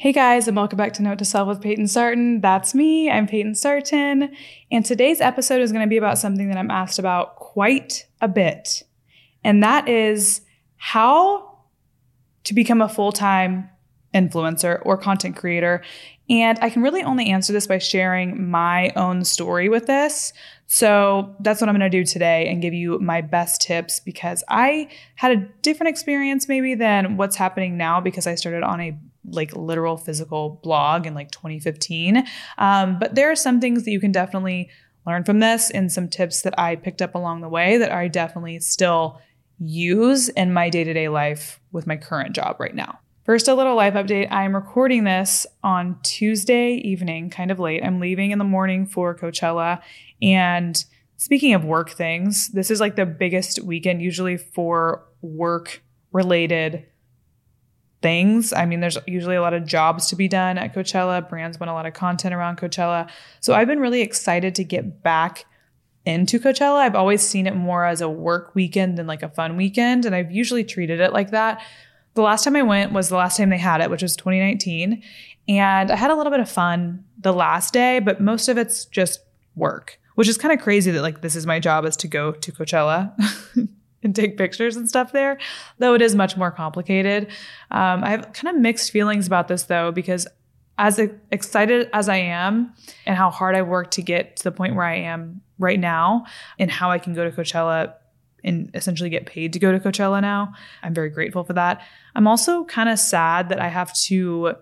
Hey guys, and welcome back to Note to Self with Payton Sartain. That's me. I'm Payton Sartain. And today's episode is going to be about something that I'm asked about quite a bit. And that is how to become a full time influencer or content creator. And I can really only answer this by sharing my own story with this. So that's what I'm going to do today and give you my best tips because I had a different experience maybe than what's happening now because I started on a like literal physical blog in like 2015. Um, but there are some things that you can definitely learn from this and some tips that I picked up along the way that I definitely still use in my day to day life with my current job right now. First, a little life update. I'm recording this on Tuesday evening, kind of late. I'm leaving in the morning for Coachella. And speaking of work things, this is like the biggest weekend usually for work related things. I mean, there's usually a lot of jobs to be done at Coachella. Brands want a lot of content around Coachella. So I've been really excited to get back into Coachella. I've always seen it more as a work weekend than like a fun weekend. And I've usually treated it like that. The last time I went was the last time they had it, which was 2019. And I had a little bit of fun the last day, but most of it's just work, which is kind of crazy that like this is my job is to go to Coachella. and take pictures and stuff there, though it is much more complicated. Um, I have kind of mixed feelings about this though, because as excited as I am and how hard I worked to get to the point where I am right now and how I can go to Coachella and essentially get paid to go to Coachella now, I'm very grateful for that. I'm also kind of sad that I have to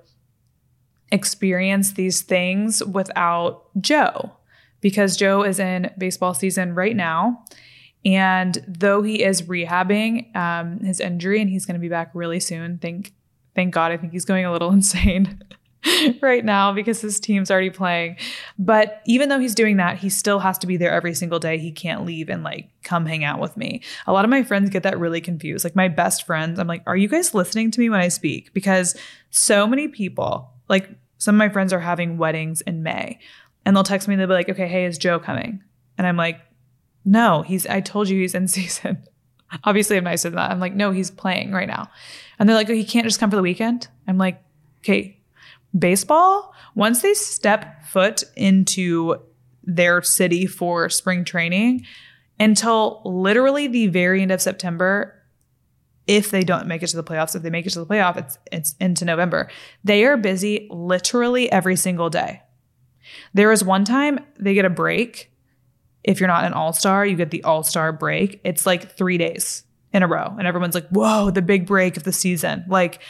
experience these things without Joe because Joe is in baseball season right now and though he is rehabbing um, his injury and he's going to be back really soon, thank thank God. I think he's going a little insane right now because his team's already playing. But even though he's doing that, he still has to be there every single day. He can't leave and like come hang out with me. A lot of my friends get that really confused. Like my best friends, I'm like, are you guys listening to me when I speak? Because so many people, like some of my friends are having weddings in May and they'll text me, and they'll be like, okay, hey, is Joe coming? And I'm like, no, he's, I told you he's in season. Obviously, I'm nicer than that. I'm like, no, he's playing right now. And they're like, oh, he can't just come for the weekend. I'm like, okay, baseball, once they step foot into their city for spring training until literally the very end of September, if they don't make it to the playoffs, if they make it to the playoff, it's it's into November. They are busy literally every single day. There is one time they get a break if you're not an all star, you get the all star break. It's like three days in a row. And everyone's like, whoa, the big break of the season. Like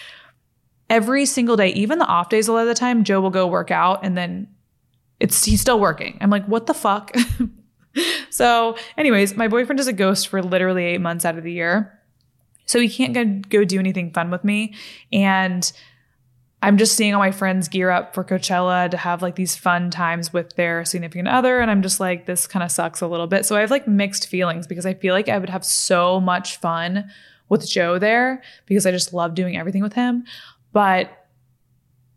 every single day, even the off days, a lot of the time, Joe will go work out and then it's he's still working. I'm like, what the fuck? so, anyways, my boyfriend is a ghost for literally eight months out of the year. So he can't go, go do anything fun with me. And I'm just seeing all my friends gear up for Coachella to have like these fun times with their significant other. And I'm just like, this kind of sucks a little bit. So I have like mixed feelings because I feel like I would have so much fun with Joe there because I just love doing everything with him. But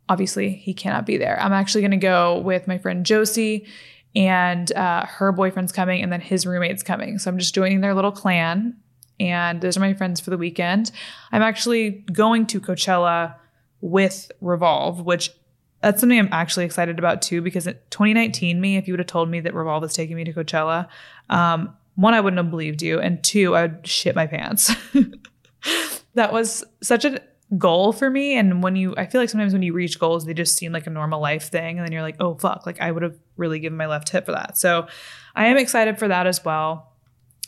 obviously, he cannot be there. I'm actually going to go with my friend Josie and uh, her boyfriend's coming and then his roommate's coming. So I'm just joining their little clan. And those are my friends for the weekend. I'm actually going to Coachella with Revolve, which that's something I'm actually excited about too, because 2019 me, if you would have told me that Revolve was taking me to Coachella, um, one, I wouldn't have believed you. And two, I would shit my pants. that was such a goal for me. And when you, I feel like sometimes when you reach goals, they just seem like a normal life thing. And then you're like, oh, fuck, like I would have really given my left hip for that. So I am excited for that as well.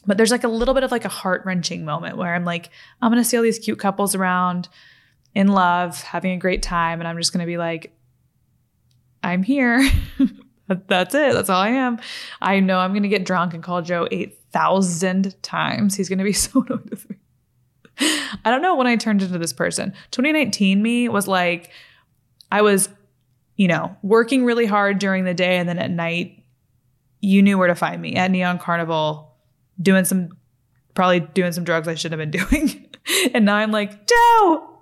But there's like a little bit of like a heart wrenching moment where I'm like, I'm going to see all these cute couples around in love, having a great time. And I'm just going to be like, I'm here. That's it. That's all I am. I know I'm going to get drunk and call Joe 8,000 times. He's going to be so annoyed with me. I don't know when I turned into this person. 2019 me was like, I was, you know, working really hard during the day and then at night, you knew where to find me at Neon Carnival, doing some, probably doing some drugs I shouldn't have been doing. and now I'm like, Joe,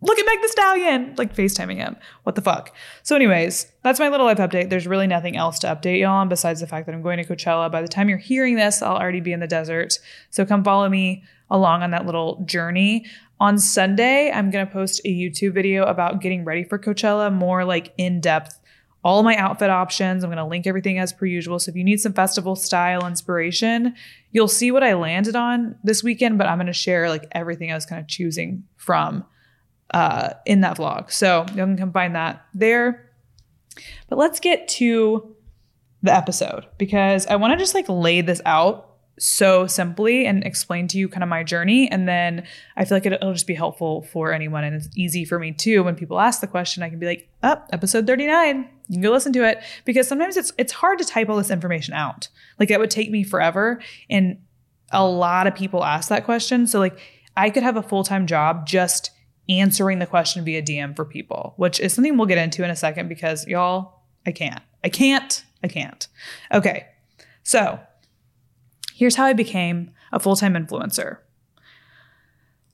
look at Meg the Stallion, like FaceTiming him. What the fuck? So, anyways, that's my little life update. There's really nothing else to update y'all on besides the fact that I'm going to Coachella. By the time you're hearing this, I'll already be in the desert. So, come follow me along on that little journey. On Sunday, I'm going to post a YouTube video about getting ready for Coachella, more like in depth, all my outfit options. I'm going to link everything as per usual. So if you need some festival style inspiration, you'll see what I landed on this weekend, but I'm going to share like everything I was kind of choosing from uh, in that vlog. So you can come find that there. But let's get to the episode because I want to just like lay this out so simply and explain to you kind of my journey. And then I feel like it'll just be helpful for anyone. And it's easy for me too. When people ask the question, I can be like, oh, episode 39. You can go listen to it. Because sometimes it's it's hard to type all this information out. Like that would take me forever. And a lot of people ask that question. So like I could have a full-time job just answering the question via DM for people, which is something we'll get into in a second because y'all, I can't. I can't. I can't. Okay. So here's how I became a full time influencer.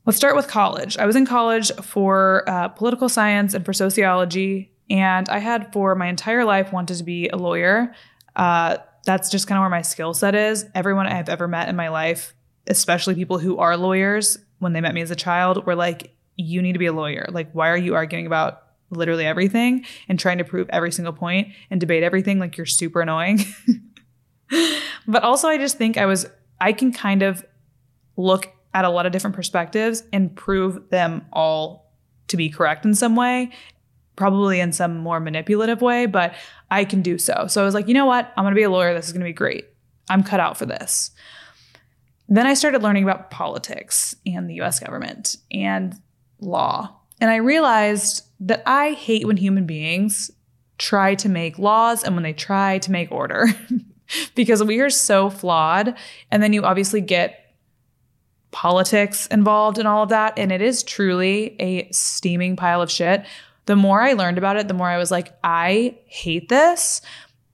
Let's start with college. I was in college for uh, political science and for sociology, and I had for my entire life wanted to be a lawyer. Uh, that's just kind of where my skill set is. Everyone I've ever met in my life, especially people who are lawyers, when they met me as a child, were like, you need to be a lawyer. Like, why are you arguing about literally everything and trying to prove every single point and debate everything? Like, you're super annoying. but also, I just think I was, I can kind of look at a lot of different perspectives and prove them all to be correct in some way, probably in some more manipulative way, but I can do so. So I was like, you know what? I'm going to be a lawyer. This is going to be great. I'm cut out for this. Then I started learning about politics and the US government. And law. And I realized that I hate when human beings try to make laws and when they try to make order because we are so flawed. And then you obviously get politics involved in all of that. And it is truly a steaming pile of shit. The more I learned about it, the more I was like, I hate this.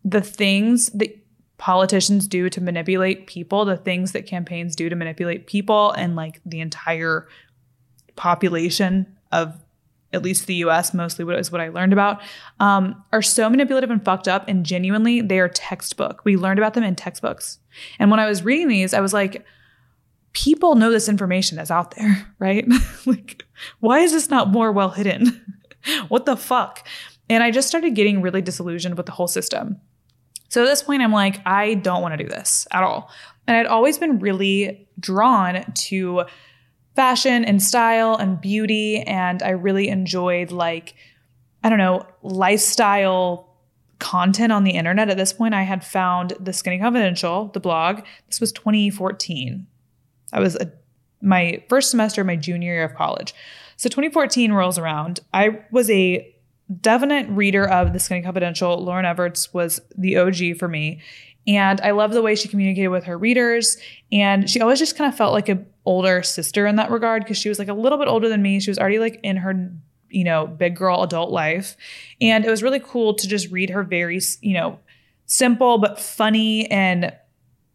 The things that politicians do to manipulate people, the things that campaigns do to manipulate people, and like the entire population of at least the US, mostly what is what I learned about, um, are so manipulative and fucked up. And genuinely, they are textbook. We learned about them in textbooks. And when I was reading these, I was like, people know this information is out there, right? like, why is this not more well hidden? what the fuck? And I just started getting really disillusioned with the whole system. So at this point, I'm like, I don't want to do this at all. And I'd always been really drawn to fashion and style and beauty. And I really enjoyed, like, I don't know, lifestyle content on the internet. At this point, I had found The Skinny Confidential, the blog. This was 2014. I was a, my first semester my junior year of college. So 2014 rolls around. I was a definite reader of The Skinny Confidential. Lauren Evarts was the OG for me. And I love the way she communicated with her readers. And she always just kind of felt like a older sister in that regard because she was like a little bit older than me. She was already like in her, you know, big girl adult life. And it was really cool to just read her very, you know, simple but funny and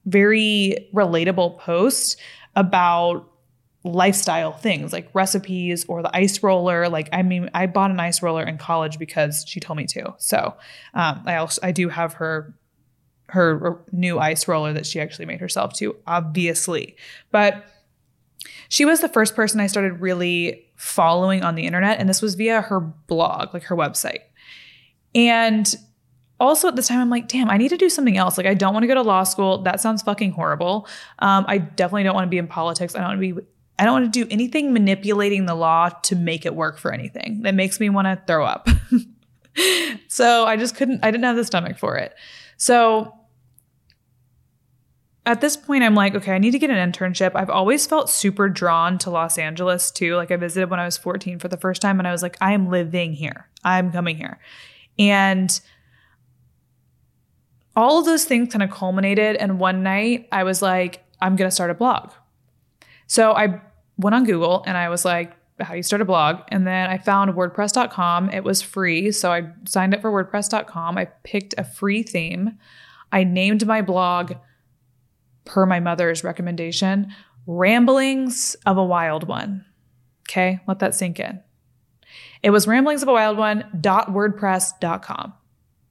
very relatable post about lifestyle things like recipes or the ice roller like i mean i bought an ice roller in college because she told me to so um, i also i do have her her new ice roller that she actually made herself to, obviously. But she was the first person I started really following on the internet. And this was via her blog, like her website. And also at this time, I'm like, damn, I need to do something else. Like, I don't want to go to law school. That sounds fucking horrible. Um, I definitely don't want to be in politics. I don't want to be I don't want to do anything manipulating the law to make it work for anything. That makes me want to throw up. so I just couldn't, I didn't have the stomach for it. So at this point, I'm like, okay, I need to get an internship. I've always felt super drawn to Los Angeles too. Like I visited when I was 14 for the first time and I was like, I am living here. I'm coming here. And all of those things kind of culminated. And one night I was like, I'm going to start a blog. So I went on Google and I was like, how do you start a blog? And then I found WordPress.com. It was free. So I signed up for WordPress.com. I picked a free theme. I named my blog per my mother's recommendation Ramblings of a Wild One. Okay, let that sink in. It was ramblings of a wild one dot wordpress.com.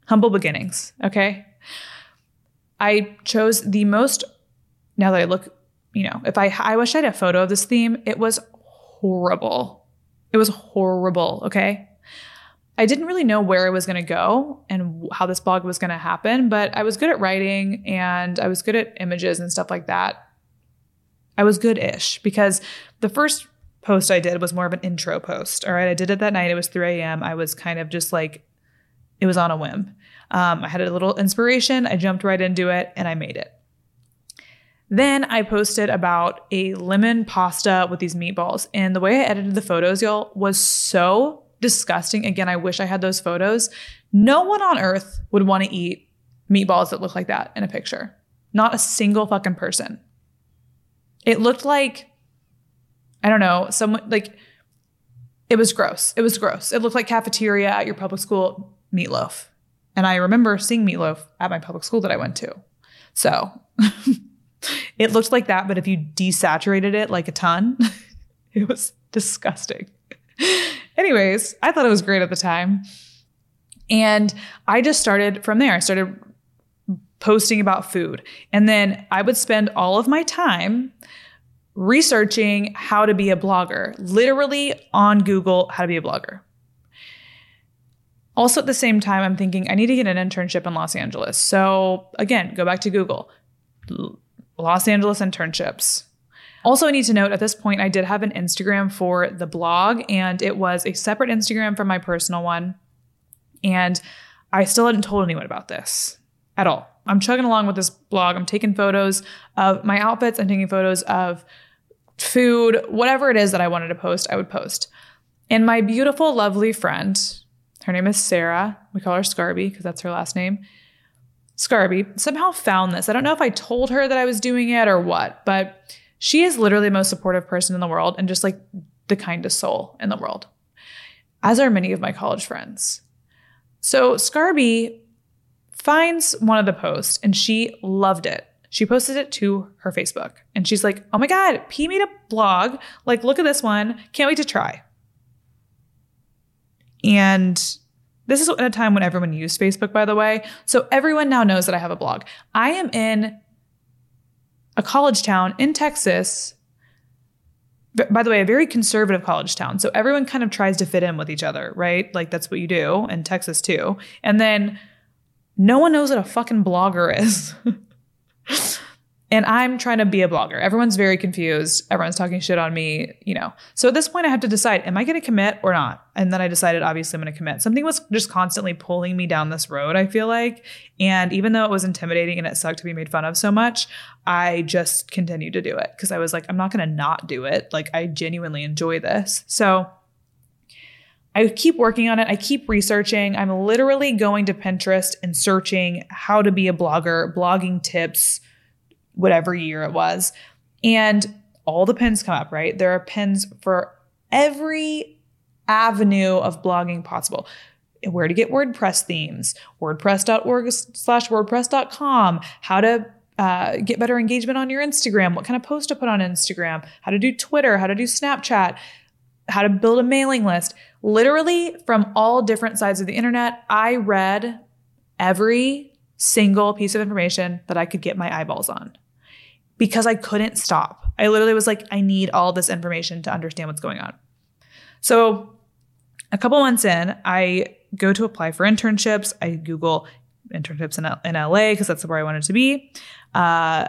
Humble beginnings. Okay. I chose the most, now that I look, you know, if I, I wish I had a photo of this theme, it was horrible. It was horrible. Okay. I didn't really know where I was going to go and how this blog was going to happen, but I was good at writing and I was good at images and stuff like that. I was good ish because the first post I did was more of an intro post. All right. I did it that night. It was 3 a.m. I was kind of just like, it was on a whim. Um, I had a little inspiration. I jumped right into it and I made it. Then I posted about a lemon pasta with these meatballs. And the way I edited the photos, y'all, was so disgusting. Again, I wish I had those photos. No one on earth would want to eat meatballs that look like that in a picture. Not a single fucking person. It looked like I don't know, someone like it was gross. It was gross. It looked like cafeteria at your public school meatloaf. And I remember seeing meatloaf at my public school that I went to. So it looked like that, but if you desaturated it like a ton, it was disgusting. Anyways, I thought it was great at the time. And I just started from there. I started posting about food. And then I would spend all of my time researching how to be a blogger, literally on Google, how to be a blogger. Also, at the same time, I'm thinking I need to get an internship in Los Angeles. So, again, go back to Google Los Angeles internships. Also, I need to note at this point, I did have an Instagram for the blog, and it was a separate Instagram from my personal one. And I still hadn't told anyone about this at all. I'm chugging along with this blog. I'm taking photos of my outfits. I'm taking photos of food, whatever it is that I wanted to post, I would post. And my beautiful, lovely friend, her name is Sarah. We call her Scarby because that's her last name. Scarby somehow found this. I don't know if I told her that I was doing it or what, but she is literally the most supportive person in the world and just like the kindest soul in the world, as are many of my college friends. So Scarby finds one of the posts and she loved it. She posted it to her Facebook and she's like, oh my God, P made a blog. Like, look at this one. Can't wait to try. And this is at a time when everyone used Facebook, by the way. So everyone now knows that I have a blog. I am in a college town in Texas. By the way, a very conservative college town. So everyone kind of tries to fit in with each other, right? Like that's what you do in Texas too. And then no one knows what a fucking blogger is. and I'm trying to be a blogger. Everyone's very confused. Everyone's talking shit on me, you know. So at this point, I have to decide: am I going to commit or not? And then I decided, obviously, I'm going to commit. Something was just constantly pulling me down this road. I feel like, and even though it was intimidating and it sucked to be made fun of so much, I just continued to do it because I was like, I'm not going to not do it. Like I genuinely enjoy this. So. I keep working on it. I keep researching. I'm literally going to Pinterest and searching how to be a blogger, blogging tips, whatever year it was. And all the pins come up, right? There are pins for every avenue of blogging possible. Where to get WordPress themes, WordPress.org slash WordPress.com, how to uh, get better engagement on your Instagram, what kind of post to put on Instagram, how to do Twitter, how to do Snapchat, how to build a mailing list. Literally from all different sides of the internet, I read every single piece of information that I could get my eyeballs on because I couldn't stop. I literally was like, I need all this information to understand what's going on. So, a couple months in, I go to apply for internships. I Google internships in, in LA because that's where I wanted to be. Uh,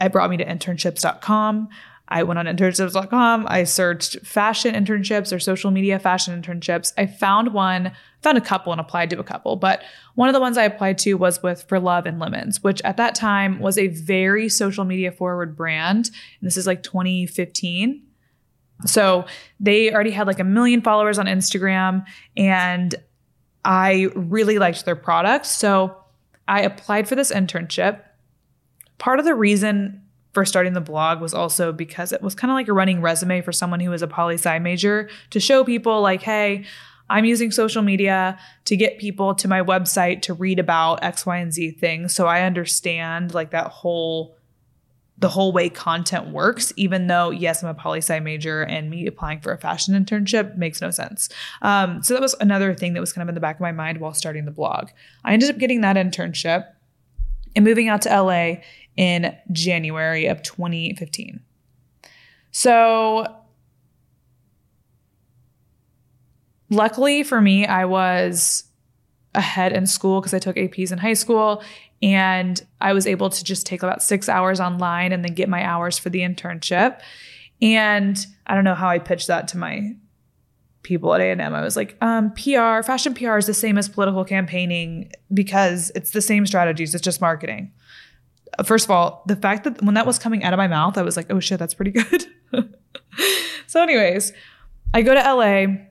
it brought me to internships.com. I went on internships.com. I searched fashion internships or social media fashion internships. I found one, found a couple and applied to a couple, but one of the ones I applied to was with For Love and Lemons, which at that time was a very social media forward brand. And this is like 2015. So they already had like a million followers on Instagram and I really liked their products. So I applied for this internship. Part of the reason for starting the blog was also because it was kind of like a running resume for someone who was a poli sci major to show people, like, hey, I'm using social media to get people to my website to read about X, Y, and Z things. So I understand like that whole the whole way content works, even though, yes, I'm a poli sci major and me applying for a fashion internship makes no sense. Um, so that was another thing that was kind of in the back of my mind while starting the blog. I ended up getting that internship and moving out to LA in January of 2015. So, luckily for me, I was ahead in school because I took APs in high school and I was able to just take about six hours online and then get my hours for the internship. And I don't know how I pitched that to my people at A&M. I was like, um, PR, fashion PR is the same as political campaigning because it's the same strategies. It's just marketing first of all, the fact that when that was coming out of my mouth, I was like, oh shit, that's pretty good. so, anyways, I go to LA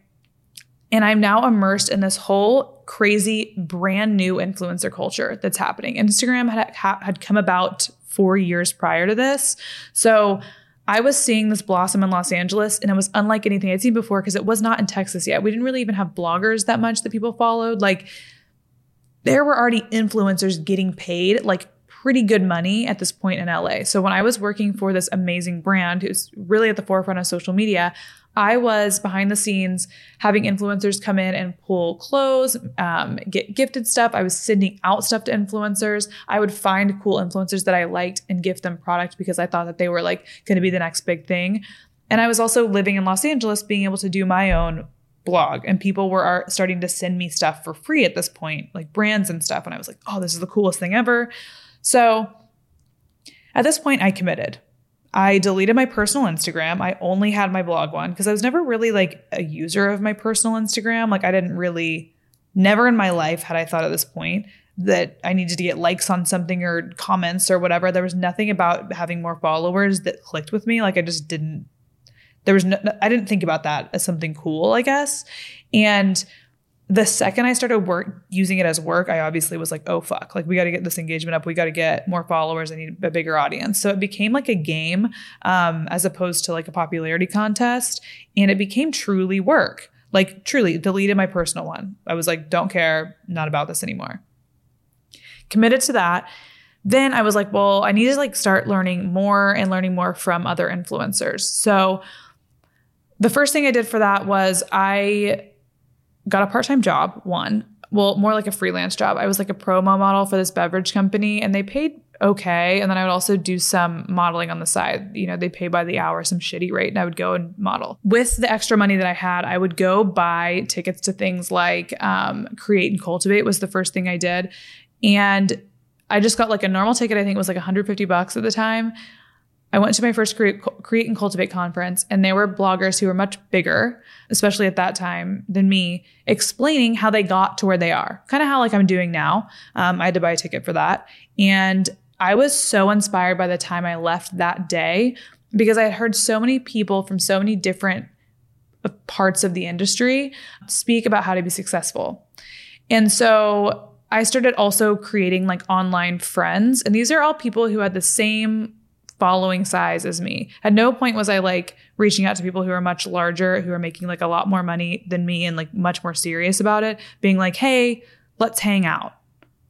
and I'm now immersed in this whole crazy brand new influencer culture that's happening. Instagram had, had come about four years prior to this. So, I was seeing this blossom in Los Angeles and it was unlike anything I'd seen before because it was not in Texas yet. We didn't really even have bloggers that much that people followed. Like, there were already influencers getting paid like pretty good money at this point in LA. So when I was working for this amazing brand who's really at the forefront of social media, I was behind the scenes having influencers come in and pull clothes, um, get gifted stuff. I was sending out stuff to influencers. I would find cool influencers that I liked and gift them product because I thought that they were like going to be the next big thing. And I was also living in Los Angeles, being able to do my own blog and people were starting to send me stuff for free at this point like brands and stuff and i was like oh this is the coolest thing ever so at this point, I committed. I deleted my personal Instagram. I only had my blog one because I was never really like a user of my personal Instagram. Like, I didn't really, never in my life had I thought at this point that I needed to get likes on something or comments or whatever. There was nothing about having more followers that clicked with me. Like, I just didn't, there was no, I didn't think about that as something cool, I guess. And the second I started work using it as work, I obviously was like, oh fuck, like we got to get this engagement up. We got to get more followers. I need a bigger audience. So it became like a game um, as opposed to like a popularity contest, and it became truly work. Like truly, deleted my personal one. I was like, don't care, not about this anymore. Committed to that. Then I was like, well, I need to like start learning more and learning more from other influencers. So the first thing I did for that was I got a part time job, one, well, more like a freelance job. I was like a promo model for this beverage company and they paid okay. And then I would also do some modeling on the side. You know, they pay by the hour, some shitty rate, and I would go and model. With the extra money that I had, I would go buy tickets to things like um, Create and Cultivate was the first thing I did. And I just got like a normal ticket, I think it was like 150 bucks at the time. I went to my first Create, Create and Cultivate conference, and there were bloggers who were much bigger, especially at that time, than me, explaining how they got to where they are. Kind of how like I'm doing now. Um, I had to buy a ticket for that, and I was so inspired by the time I left that day because I had heard so many people from so many different uh, parts of the industry speak about how to be successful, and so I started also creating like online friends, and these are all people who had the same following size as me. At no point was I like reaching out to people who are much larger, who are making like a lot more money than me and like much more serious about it, being like, hey, let's hang out.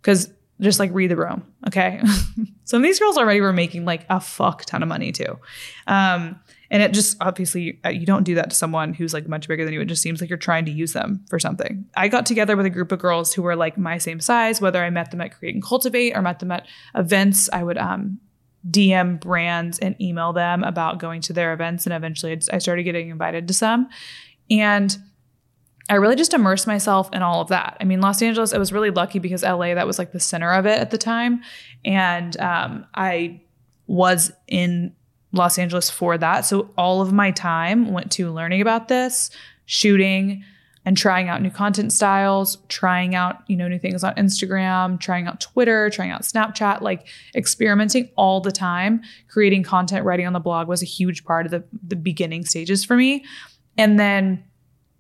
Cause just like read the room. Okay. Some of these girls already were making like a fuck ton of money too. Um, and it just obviously uh, you don't do that to someone who's like much bigger than you. It just seems like you're trying to use them for something. I got together with a group of girls who were like my same size, whether I met them at Create and Cultivate or met them at events. I would um, DM brands and email them about going to their events. And eventually I started getting invited to some. And I really just immersed myself in all of that. I mean, Los Angeles, I was really lucky because LA, that was like the center of it at the time. And um, I was in Los Angeles for that. So all of my time went to learning about this, shooting, and trying out new content styles, trying out, you know, new things on Instagram, trying out Twitter, trying out Snapchat, like experimenting all the time. Creating content, writing on the blog was a huge part of the, the beginning stages for me. And then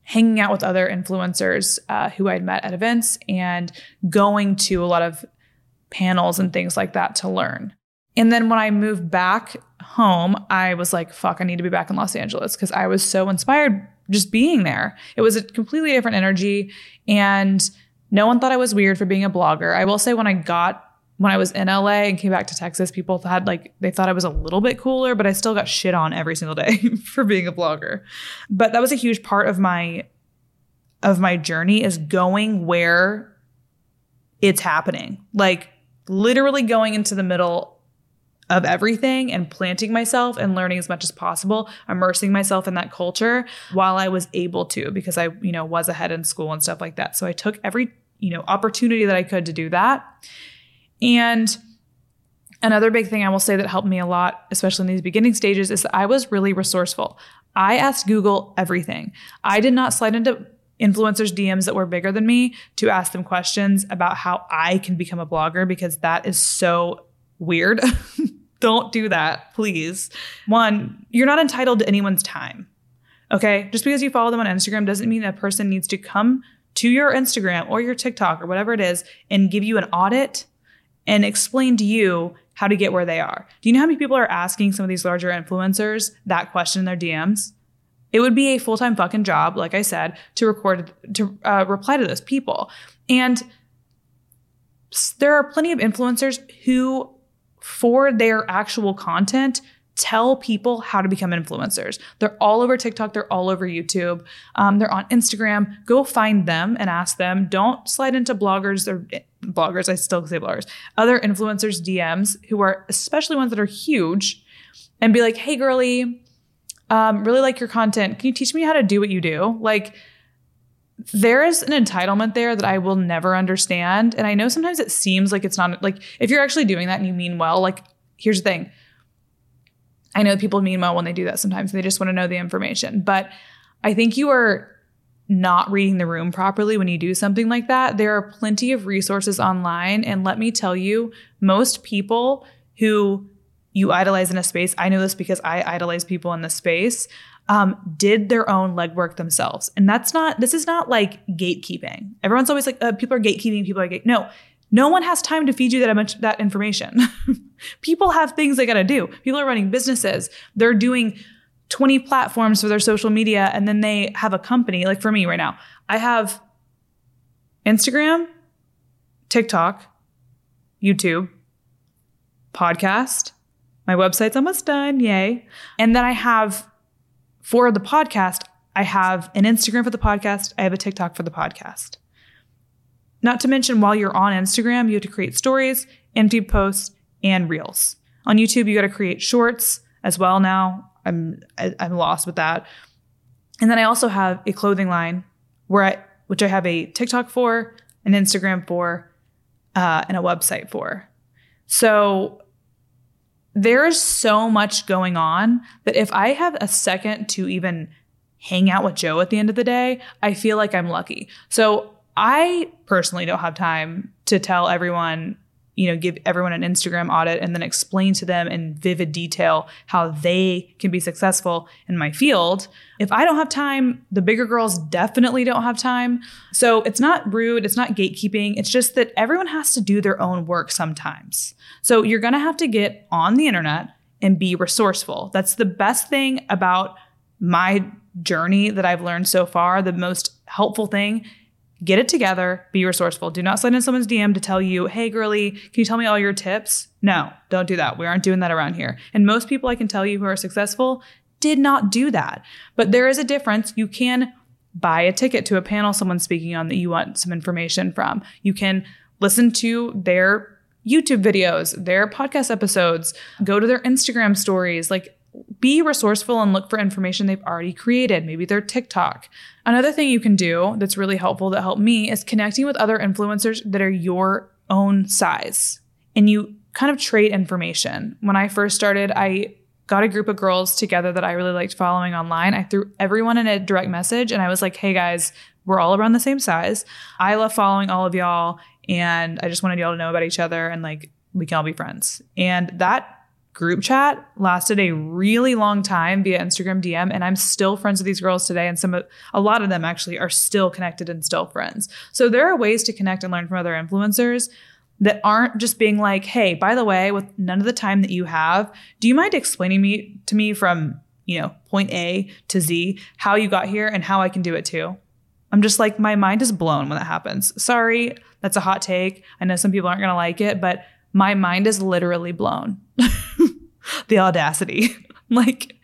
hanging out with other influencers uh, who I'd met at events and going to a lot of panels and things like that to learn. And then when I moved back home, I was like, fuck, I need to be back in Los Angeles because I was so inspired just being there. It was a completely different energy. And no one thought I was weird for being a blogger. I will say when I got when I was in LA and came back to Texas, people had like they thought I was a little bit cooler, but I still got shit on every single day for being a blogger. But that was a huge part of my of my journey is going where it's happening. Like literally going into the middle of everything and planting myself and learning as much as possible, immersing myself in that culture while I was able to because I, you know, was ahead in school and stuff like that. So I took every, you know, opportunity that I could to do that. And another big thing I will say that helped me a lot, especially in these beginning stages, is that I was really resourceful. I asked Google everything. I did not slide into influencers DMs that were bigger than me to ask them questions about how I can become a blogger because that is so weird. Don't do that, please. One, you're not entitled to anyone's time. Okay? Just because you follow them on Instagram doesn't mean a person needs to come to your Instagram or your TikTok or whatever it is and give you an audit and explain to you how to get where they are. Do you know how many people are asking some of these larger influencers that question in their DMs? It would be a full time fucking job, like I said, to record, to uh, reply to those people. And there are plenty of influencers who for their actual content tell people how to become influencers. They're all over TikTok, they're all over YouTube, um, they're on Instagram. Go find them and ask them. Don't slide into bloggers or bloggers, I still say bloggers, other influencers' DMs who are, especially ones that are huge, and be like, hey, girly, um, really like your content. Can you teach me how to do what you do? Like, there is an entitlement there that I will never understand. And I know sometimes it seems like it's not like if you're actually doing that and you mean well, like here's the thing. I know people mean well when they do that sometimes. They just want to know the information. But I think you are not reading the room properly when you do something like that. There are plenty of resources online. And let me tell you, most people who you idolize in a space, I know this because I idolize people in the space, um, did their own legwork themselves. And that's not, this is not like gatekeeping. Everyone's always like, uh, people are gatekeeping, people are gate. No, no one has time to feed you that much that information. people have things they got to do. People are running businesses. They're doing 20 platforms for their social media and then they have a company. Like for me right now, I have Instagram, TikTok, YouTube, podcast. My website's almost done. Yay. And then I have for the podcast, I have an Instagram for the podcast, I have a TikTok for the podcast. Not to mention, while you're on Instagram, you have to create stories, empty posts, and reels. On YouTube, you got to create shorts as well. Now I'm I, am i am lost with that. And then I also have a clothing line where I which I have a TikTok for, an Instagram for, uh, and a website for. So there is so much going on that if I have a second to even hang out with Joe at the end of the day, I feel like I'm lucky. So I personally don't have time to tell everyone, you know, give everyone an Instagram audit and then explain to them in vivid detail how they can be successful in my field. If I don't have time, the bigger girls definitely don't have time. So it's not rude, it's not gatekeeping. It's just that everyone has to do their own work sometimes. So you're going to have to get on the internet and be resourceful. That's the best thing about my journey that I've learned so far. The most helpful thing get it together, be resourceful. Do not slide in someone's DM to tell you, hey, girly, can you tell me all your tips? No, don't do that. We aren't doing that around here. And most people I can tell you who are successful did not do that. But there is a difference. You can buy a ticket to a panel someone's speaking on that you want some information from. You can listen to their YouTube videos, their podcast episodes, go to their Instagram stories, like be resourceful and look for information they've already created, maybe their TikTok. Another thing you can do that's really helpful that helped me is connecting with other influencers that are your own size and you kind of trade information. When I first started, I got a group of girls together that I really liked following online. I threw everyone in a direct message and I was like, hey guys, we're all around the same size. I love following all of y'all and I just wanted y'all to know about each other and like we can all be friends. And that group chat lasted a really long time via Instagram DM and I'm still friends with these girls today and some of a lot of them actually are still connected and still friends. So there are ways to connect and learn from other influencers that aren't just being like, "Hey, by the way, with none of the time that you have, do you mind explaining me to me from, you know, point A to Z how you got here and how I can do it too?" I'm just like my mind is blown when that happens. Sorry, that's a hot take. I know some people aren't going to like it, but my mind is literally blown. the audacity. like,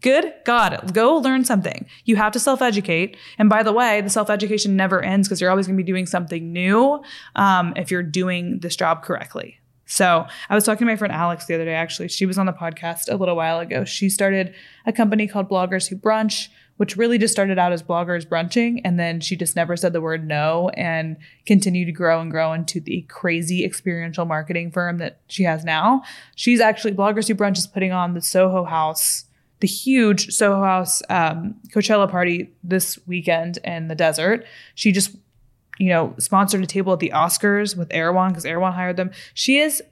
good God, go learn something. You have to self educate. And by the way, the self education never ends because you're always going to be doing something new um, if you're doing this job correctly. So I was talking to my friend Alex the other day, actually. She was on the podcast a little while ago. She started a company called Bloggers Who Brunch which really just started out as bloggers brunching. And then she just never said the word no and continued to grow and grow into the crazy experiential marketing firm that she has now. She's actually, Bloggers Who Brunch is putting on the Soho House, the huge Soho House um, Coachella party this weekend in the desert. She just, you know, sponsored a table at the Oscars with Erewhon because Erewhon hired them. She has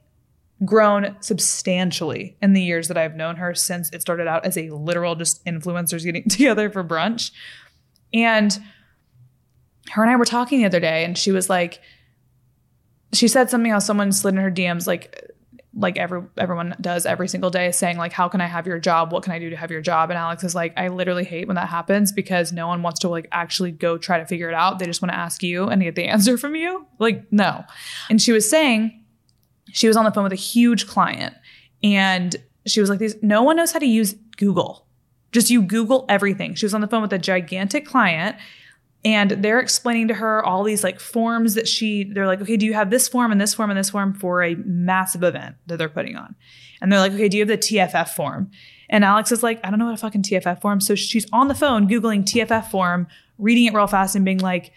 grown substantially in the years that I've known her since it started out as a literal just influencers getting together for brunch. And her and I were talking the other day and she was like she said something how someone slid in her DMs like like every everyone does every single day saying like how can I have your job? What can I do to have your job? And Alex is like I literally hate when that happens because no one wants to like actually go try to figure it out. They just want to ask you and get the answer from you. Like no. And she was saying she was on the phone with a huge client and she was like, "These no one knows how to use Google. Just you Google everything." She was on the phone with a gigantic client and they're explaining to her all these like forms that she they're like, "Okay, do you have this form and this form and this form for a massive event that they're putting on?" And they're like, "Okay, do you have the TFF form?" And Alex is like, "I don't know what a fucking TFF form." So she's on the phone googling TFF form, reading it real fast and being like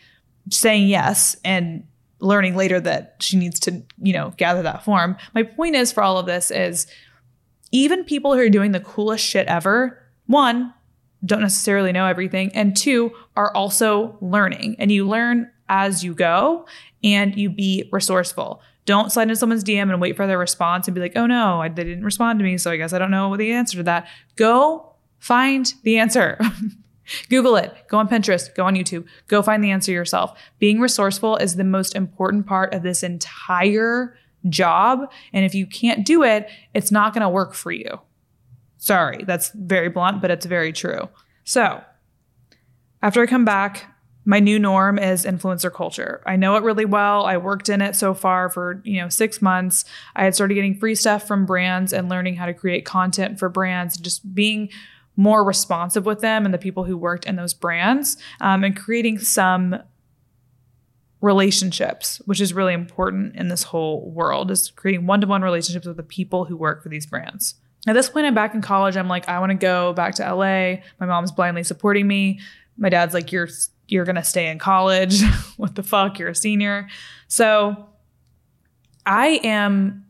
saying yes and learning later that she needs to, you know, gather that form. My point is for all of this is even people who are doing the coolest shit ever, one, don't necessarily know everything, and two, are also learning. And you learn as you go and you be resourceful. Don't slide into someone's DM and wait for their response and be like, oh no, they didn't respond to me, so I guess I don't know the answer to that. Go find the answer. Google it, go on Pinterest, go on YouTube, go find the answer yourself. Being resourceful is the most important part of this entire job. And if you can't do it, it's not going to work for you. Sorry, that's very blunt, but it's very true. So, after I come back, my new norm is influencer culture. I know it really well. I worked in it so far for, you know, 6 months. I had started getting free stuff from brands and learning how to create content for brands, and just being more responsive with them and the people who worked in those brands um, and creating some relationships which is really important in this whole world is creating one-to-one relationships with the people who work for these brands at this point i'm back in college. I'm like i want to go back to la my mom's blindly supporting me. My dad's like you're you're gonna stay in college. What the fuck? You're a senior. So i am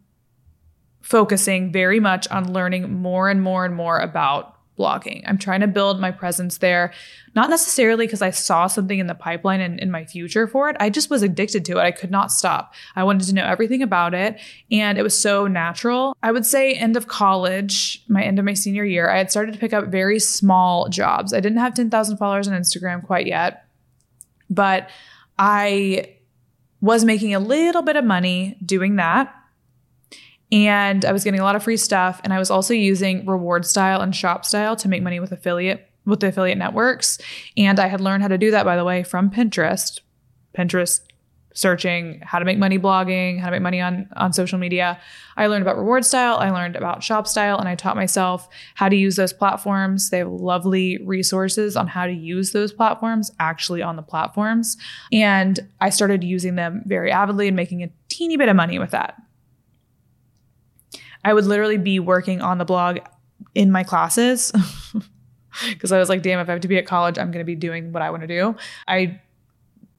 focusing very much on learning more and more and more about blogging. I'm trying to build my presence there, not necessarily because I saw something in the pipeline and in my future for it. I just was addicted to it. I could not stop. I wanted to know everything about it. And it was so natural. I would say, end of college, my end of my senior year, I had started to pick up very small jobs. I didn't have 10,000 followers on Instagram quite yet, but I was making a little bit of money doing that and I was getting a lot of free stuff. And I was also using rewardStyle and ShopStyle to make money with affiliate with the affiliate networks. And I had learned how to do that, by the way, from Pinterest. Pinterest searching how to make money blogging, how to make money on, on social media. I learned about rewardStyle, I learned about ShopStyle, and I taught myself how to use those platforms. They have lovely resources on how to use those platforms actually on the platforms. And I started using them very avidly and making a teeny bit of money with that. I would literally be working on the blog in my classes because I was like, damn, if I have to be at college, I'm going to be doing what I want to do. I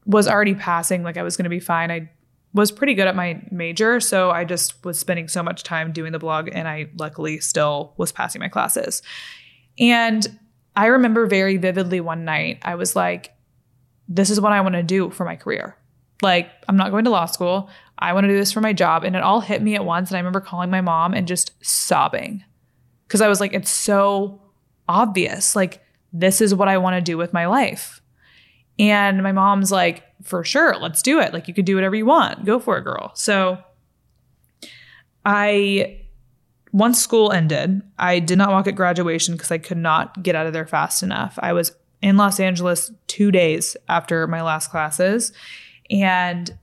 was already passing, like I was going to be fine. I was pretty good at my major. So I just was spending so much time doing the blog and I luckily still was passing my classes. And I remember very vividly one night, I was like, this is what I want to do for my career. Like, I'm not going to law school. I want to do this for my job. And it all hit me at once. And I remember calling my mom and just sobbing because I was like, it's so obvious. Like, this is what I want to do with my life. And my mom's like, for sure, let's do it. Like, you could do whatever you want. Go for it, girl. So I, once school ended, I did not walk at graduation because I could not get out of there fast enough. I was in Los Angeles two days after my last classes. And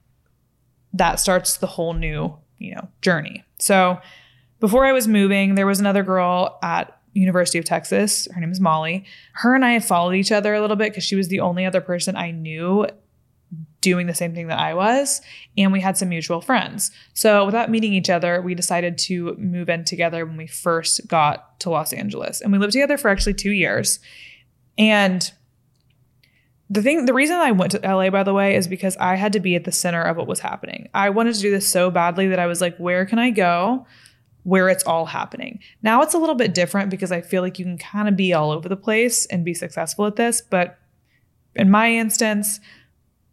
that starts the whole new, you know, journey. So before I was moving, there was another girl at University of Texas. Her name is Molly. Her and I followed each other a little bit because she was the only other person I knew doing the same thing that I was. And we had some mutual friends. So without meeting each other, we decided to move in together when we first got to Los Angeles. And we lived together for actually two years. And the thing the reason I went to LA by the way is because I had to be at the center of what was happening. I wanted to do this so badly that I was like where can I go where it's all happening. Now it's a little bit different because I feel like you can kind of be all over the place and be successful at this, but in my instance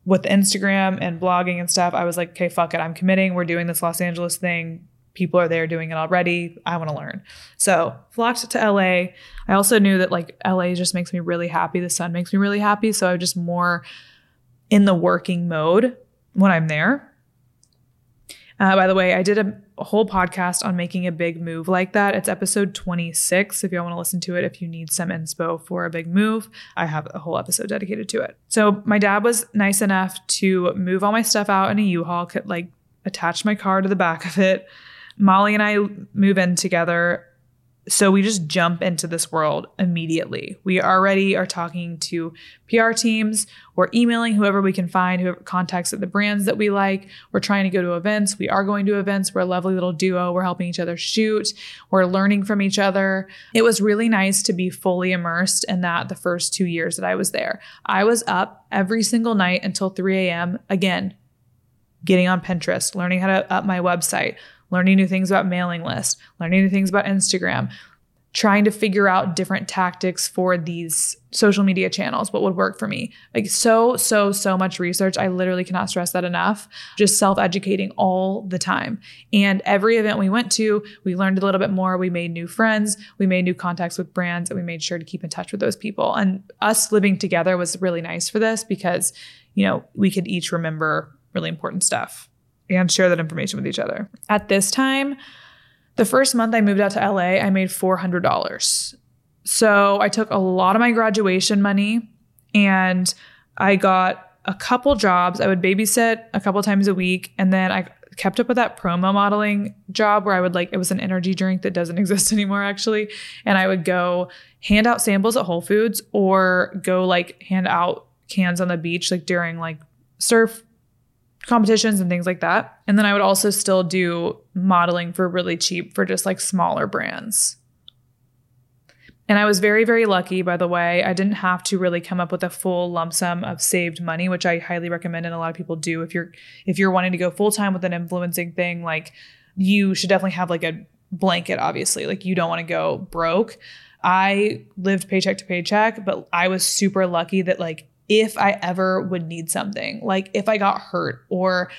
with Instagram and blogging and stuff, I was like, okay, fuck it. I'm committing. We're doing this Los Angeles thing people are there doing it already. I want to learn. So flocked to LA. I also knew that like LA just makes me really happy. The sun makes me really happy. So I'm just more in the working mode when I'm there. Uh, by the way, I did a, a, whole podcast on making a big move like that. It's episode 26. If y'all want to listen to it, if you need some inspo for a big move, I have a whole episode dedicated to it. So my dad was nice enough to move all my stuff out in a U-Haul, could like attach my car to the back of it, Molly and I move in together. So we just jump into this world immediately. We already are talking to PR teams. We're emailing whoever we can find, whoever contacts at the brands that we like. We're trying to go to events. We are going to events. We're a lovely little duo. We're helping each other shoot. We're learning from each other. It was really nice to be fully immersed in that the first two years that I was there. I was up every single night until 3 a.m. Again, getting on Pinterest, learning how to up my website, learning new things about mailing lists, learning new things about Instagram, trying to figure out different tactics for these social media channels, what would work for me. Like so, so, so much research. I literally cannot stress that enough. Just self educating all the time. And every event we went to, we learned a little bit more. We made new friends, we made new contacts with brands, and we made sure to keep in touch with those people. And us living together was really nice for this because, you know, we could each remember really important stuff and share that information with each other. At this time, the first month I moved out to LA, I made $400. So I took a lot of my graduation money and I got a couple jobs. I would babysit a couple times a week and then I kept up with that promo modeling job where I would like it was an energy drink that doesn't exist anymore actually and I would go hand out samples at Whole Foods or go like hand out cans on the beach like during like surf competitions and things like that. And then I would also still do modeling for really cheap for just like smaller brands. And I was very, very lucky, by the way. I didn't have to really come up with a full lump sum of saved money, which I highly recommend and a lot of people do. If you're if you're wanting to go full time with an influencing thing, like you should definitely have like a blanket, obviously. Like you don't want to go broke. I lived paycheck to paycheck, but I was super lucky that like if I ever would need something, like if I got hurt or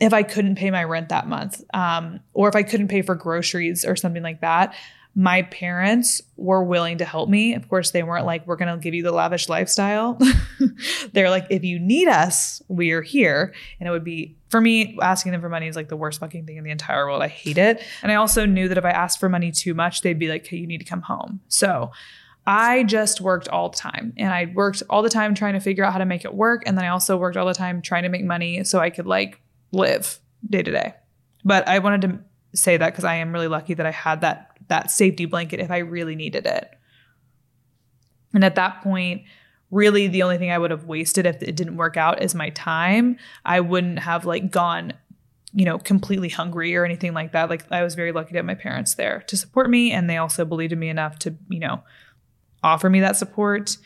if I couldn't pay my rent that month, um, or if I couldn't pay for groceries or something like that, my parents were willing to help me. Of course, they weren't like, we're going to give you the lavish lifestyle. They're like, if you need us, we are here. And it would be, for me, asking them for money is like the worst fucking thing in the entire world. I hate it. And I also knew that if I asked for money too much, they'd be like, hey, you need to come home. So I just worked all the time and I worked all the time trying to figure out how to make it work. And then I also worked all the time trying to make money so I could like live day to day. But I wanted to say that because I am really lucky that I had that that safety blanket if I really needed it. And at that point, really the only thing I would have wasted if it didn't work out is my time. I wouldn't have like gone, you know, completely hungry or anything like that. Like I was very lucky to have my parents there to support me and they also believed in me enough to, you know, offer me that support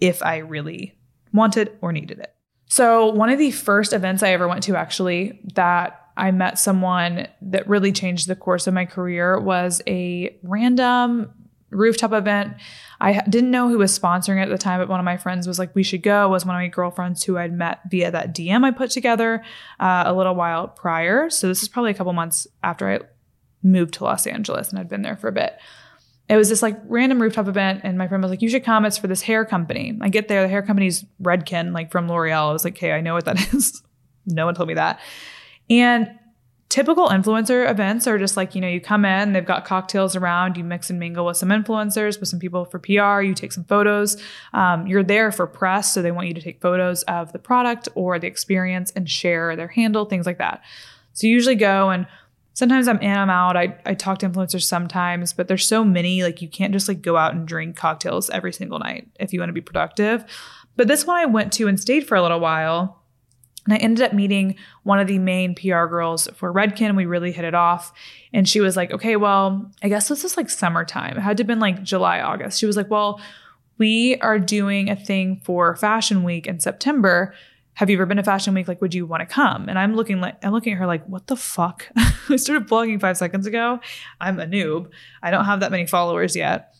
if I really wanted or needed it. So, one of the first events I ever went to, actually, that I met someone that really changed the course of my career was a random rooftop event. I didn't know who was sponsoring it at the time, but one of my friends was like, "We should go." Was one of my girlfriends who I'd met via that DM I put together uh, a little while prior. So this is probably a couple months after I moved to Los Angeles and I'd been there for a bit it was this like random rooftop event and my friend was like you should come. It's for this hair company. I get there the hair company's redken like from l'oreal. I was like hey i know what that is. No one told me that. And typical influencer events are just like you know you come in they've got cocktails around you mix and mingle with some influencers with some people for pr you take some photos. Um, you're there for press so they want you to take photos of the product or the experience and share their handle things like that. So you usually go and sometimes I'm in, I'm out. I, I talk to influencers sometimes, but there's so many, like you can't just like go out and drink cocktails every single night if you want to be productive. But this one I went to and stayed for a little while. And I ended up meeting one of the main PR girls for Redken. We really hit it off. And she was like, okay, well, I guess this is like summertime. It had to have been like July, August. She was like, well, we are doing a thing for Fashion Week in September have you ever been to Fashion Week? Like, would you want to come? And I'm looking like I'm looking at her like, what the fuck? I started blogging five seconds ago. I'm a noob. I don't have that many followers yet.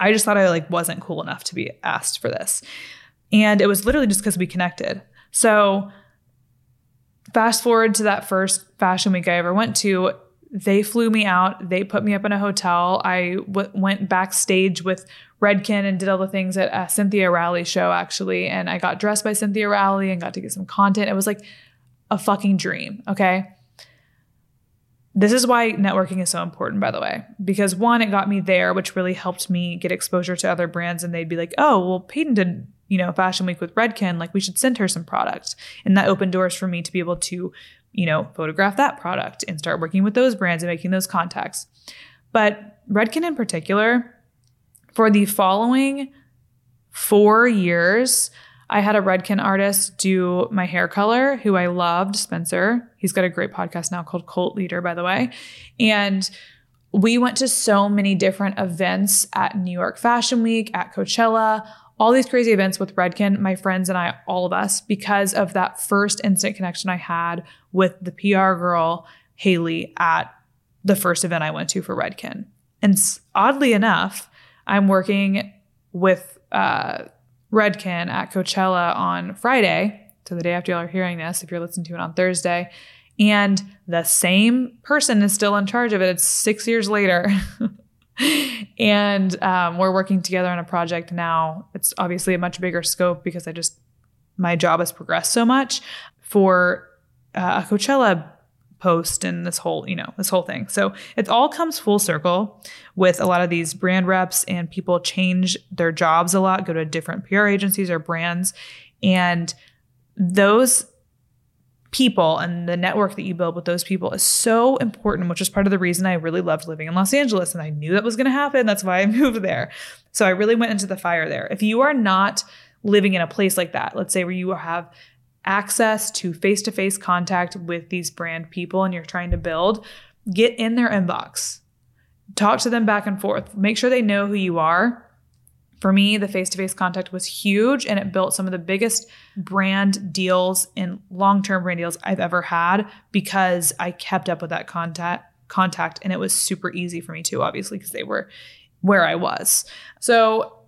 I just thought I like wasn't cool enough to be asked for this. And it was literally just because we connected. So fast forward to that first fashion week I ever went to, they flew me out. They put me up in a hotel. I w- went backstage with Redken and did all the things at a Cynthia Rowley show actually. And I got dressed by Cynthia Rowley and got to get some content. It was like a fucking dream. Okay. This is why networking is so important, by the way, because one, it got me there, which really helped me get exposure to other brands. And they'd be like, oh, well, Payton did, you know, Fashion Week with Redken. Like, we should send her some product. And that opened doors for me to be able to, you know, photograph that product and start working with those brands and making those contacts. But Redken in particular, for the following four years, I had a Redken artist do my hair color who I loved, Spencer. He's got a great podcast now called Cult Leader, by the way. And we went to so many different events at New York Fashion Week, at Coachella, all these crazy events with Redken, my friends and I, all of us, because of that first instant connection I had with the PR girl, Haley, at the first event I went to for Redken. And oddly enough, I'm working with uh, Redken at Coachella on Friday. So the day after y'all are hearing this, if you're listening to it on Thursday. And the same person is still in charge of it. It's six years later. and um, we're working together on a project now. It's obviously a much bigger scope because I just, my job has progressed so much for uh, a Coachella post and this whole, you know, this whole thing. So it all comes full circle with a lot of these brand reps and people change their jobs a lot, go to different PR agencies or brands. And those people and the network that you build with those people is so important, which is part of the reason I really loved living in Los Angeles. And I knew that was going to happen. That's why I moved there. So I really went into the fire there. If you are not living in a place like that, let's say where you have access to face to face contact with these brand people and you're trying to build, get in their inbox. Talk to them back and forth. Make sure they know who you are. For me, the face to face contact was huge and it built some of the biggest brand deals and long term brand deals I've ever had because I kept up with that contact contact and it was super easy for me too obviously because they were where I was. So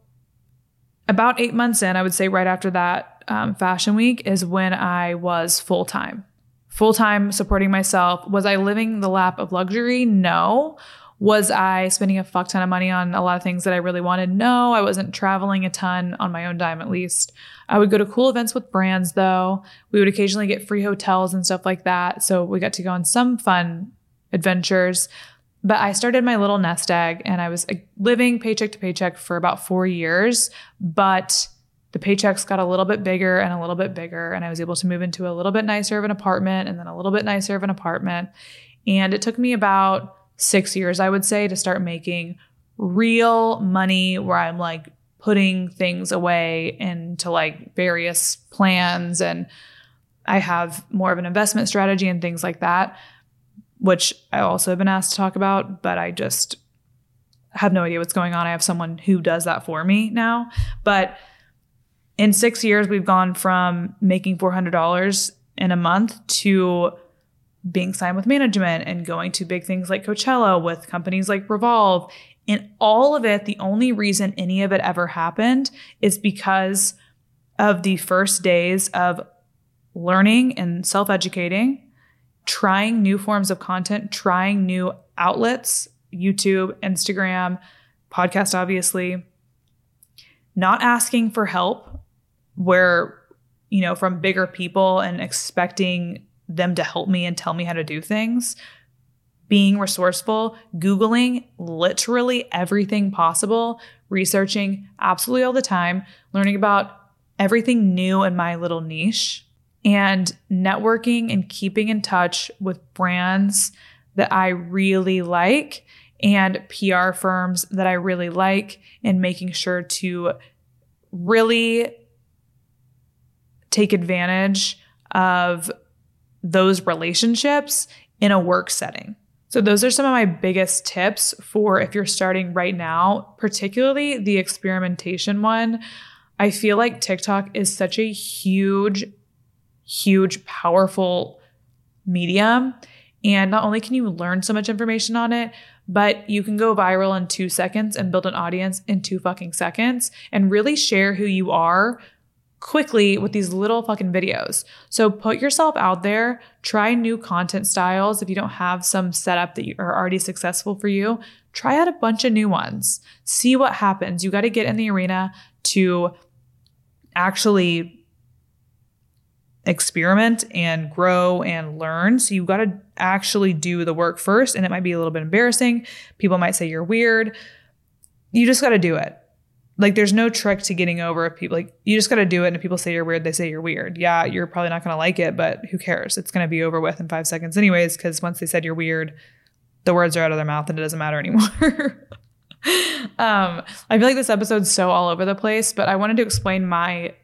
about 8 months in, I would say right after that um, Fashion Week is when I was full time, full time supporting myself. Was I living the lap of luxury? No. Was I spending a fuck ton of money on a lot of things that I really wanted? No, I wasn't traveling a ton on my own dime, at least. I would go to cool events with brands, though. We would occasionally get free hotels and stuff like that. So we got to go on some fun adventures. But I started my little nest egg and I was uh, living paycheck to paycheck for about four years. But the paychecks got a little bit bigger and a little bit bigger and i was able to move into a little bit nicer of an apartment and then a little bit nicer of an apartment. And it took me about six years i would say to start making real money where i'm like putting things away into like various plans and i have more of an investment strategy and things like that which i also have been asked to talk about but i just have no idea what's going on. I have someone who does that for me now. But In six years, we've gone from making $400 in a month to being signed with management and going to big things like Coachella with companies like Revolve. And all of it, the only reason any of it ever happened is because of the first days of learning and self educating, trying new forms of content, trying new outlets, YouTube, Instagram, podcast, obviously, not asking for help where, you know, from bigger people and expecting them to help me and tell me how to do things. Being resourceful, Googling literally everything possible, researching absolutely all the time, learning about everything new in my little niche, and networking and keeping in touch with brands that I really like and PR firms that I really like, and making sure to really take advantage of those relationships in a work setting. So, those are some of my biggest tips for if you're starting right now, particularly the experimentation one. I feel like TikTok is such a huge, huge, powerful medium. And not only can you learn so much information on it, but you can go viral in two seconds and build an audience in two fucking seconds and really share who you are quickly with these little fucking videos. So put yourself out there, try new content styles. If you don't have some setup that are already successful for you, try out a bunch of new ones. See what happens. You got to get in the arena to actually experiment and grow and learn. So you got to actually do the work first. And it might be a little bit embarrassing. People might say you're weird. You just got to do it. Like there's no trick to getting over if people like you just got to do it. And if people say you're weird, they say you're weird. Yeah, you're probably not going to like it, but who cares? It's going to be over with in five seconds, anyways. Because once they said you're weird, the words are out of their mouth and it doesn't matter anymore. um, I feel like this episode's so all over the place, but I wanted to explain my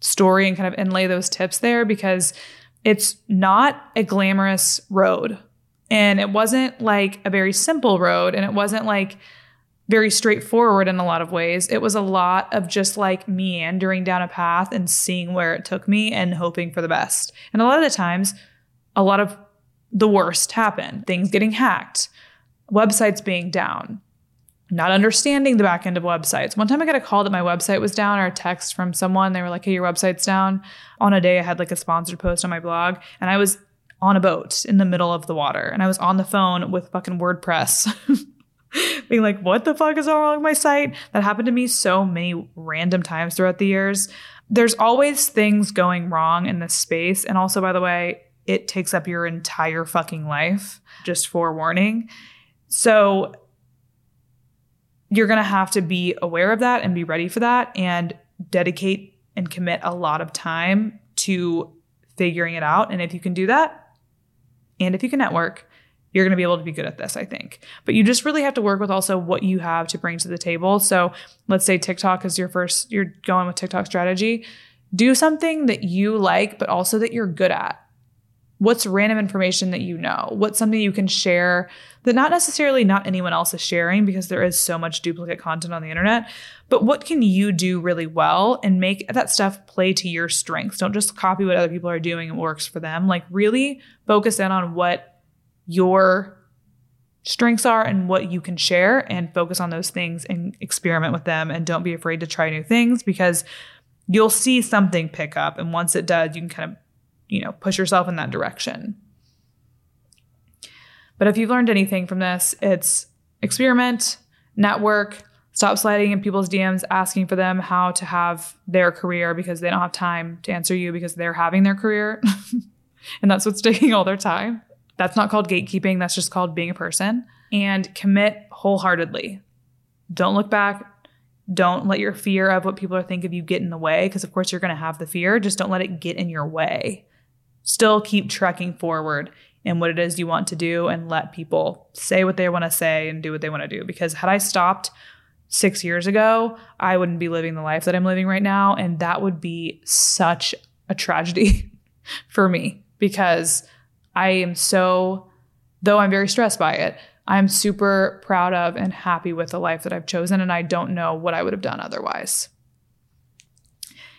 story and kind of inlay those tips there because it's not a glamorous road. And it wasn't like a very simple road. And it wasn't like very straightforward in a lot of ways. It was a lot of just like meandering down a path and seeing where it took me and hoping for the best. And a lot of the times, a lot of the worst happened things getting hacked, websites being down, not understanding the back end of websites. One time I got a call that my website was down or a text from someone. They were like, hey, your website's down. On a day, I had like a sponsored post on my blog and I was on a boat in the middle of the water and I was on the phone with fucking WordPress. being like, what the fuck is wrong with my site? That happened to me so many random times throughout the years. There's always things going wrong in this space. And also, by the way, it takes up your entire fucking life, just forewarning. So you're going to have to be aware of that and be ready for that and dedicate and commit a lot of time to figuring it out. And if you can do that, and if you can network, you're going to be able to be good at this, I think. But you just really have to work with also what you have to bring to the table. So let's say TikTok is your first, you're going with TikTok strategy. Do something that you like, but also that you're good at. What's random information that you know? What's something you can share that not necessarily not anyone else is sharing because there is so much duplicate content on the internet, but what can you do really well and make that stuff play to your strengths? Don't just copy what other people are doing and works for them. Like really focus in on what your strengths are and what you can share and focus on those things and experiment with them and don't be afraid to try new things because you'll see something pick up and once it does you can kind of you know, push yourself in that direction. But if you've learned anything from this, it's experiment, network, stop sliding in people's DMs asking for them how to have their career because they don't have time to answer you because they're having their career. and that's what's taking all their time. That's not called gatekeeping, that's just called being a person. And commit wholeheartedly. Don't look back. Don't let your fear of what people are thinking of you get in the way because of course you're going to have the fear. Just don't let it get in your way still keep trekking forward in what it is you want to do and let people say what they want to say and do what they want to do. Because had I stopped six years ago, I wouldn't be living the life that I'm living right now. And that would be such a tragedy for me because I am so, though I'm very stressed by it, I'm super proud of and happy with the life that I've chosen. And I don't know what I would have done otherwise.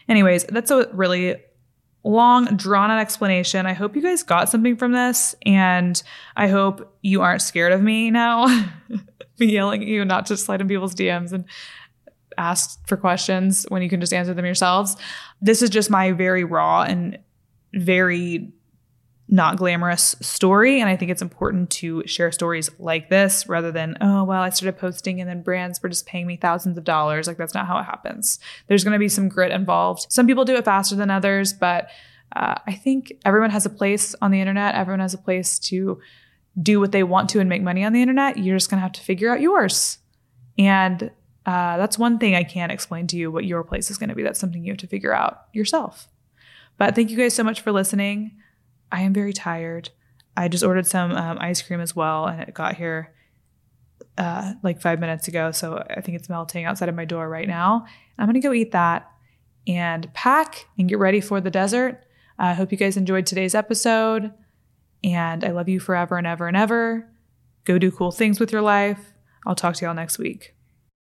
Anyways, that's a really long, drawn out explanation. I hope you guys got something from this, and I hope you aren't scared of me now. me yelling at you not to slide in people's DMs and ask for questions when you can just answer them yourselves. This is just my very raw and very not glamorous story. And I think it's important to share stories like this rather than, oh, well, I started posting and then brands were just paying me thousands of dollars. Like, that's not how it happens. There's going to be some grit involved. Some people do it faster than others, but uh, I think everyone has a place on the internet. Everyone has a place to do what they want to and make money on the internet. You're just going to have to figure out yours. And uh, that's one thing I can't explain to you what your place is going to be. That's something you have to figure out yourself. But thank you guys so much for listening. I am very tired. I just ordered some um, ice cream as well, and it got here uh, like five minutes ago. So I think it's melting outside of my door right now. I'm gonna go eat that and pack and get ready for the desert. I uh, hope you guys enjoyed today's episode, and I love you forever and ever and ever. Go do cool things with your life. I'll talk to y'all next week.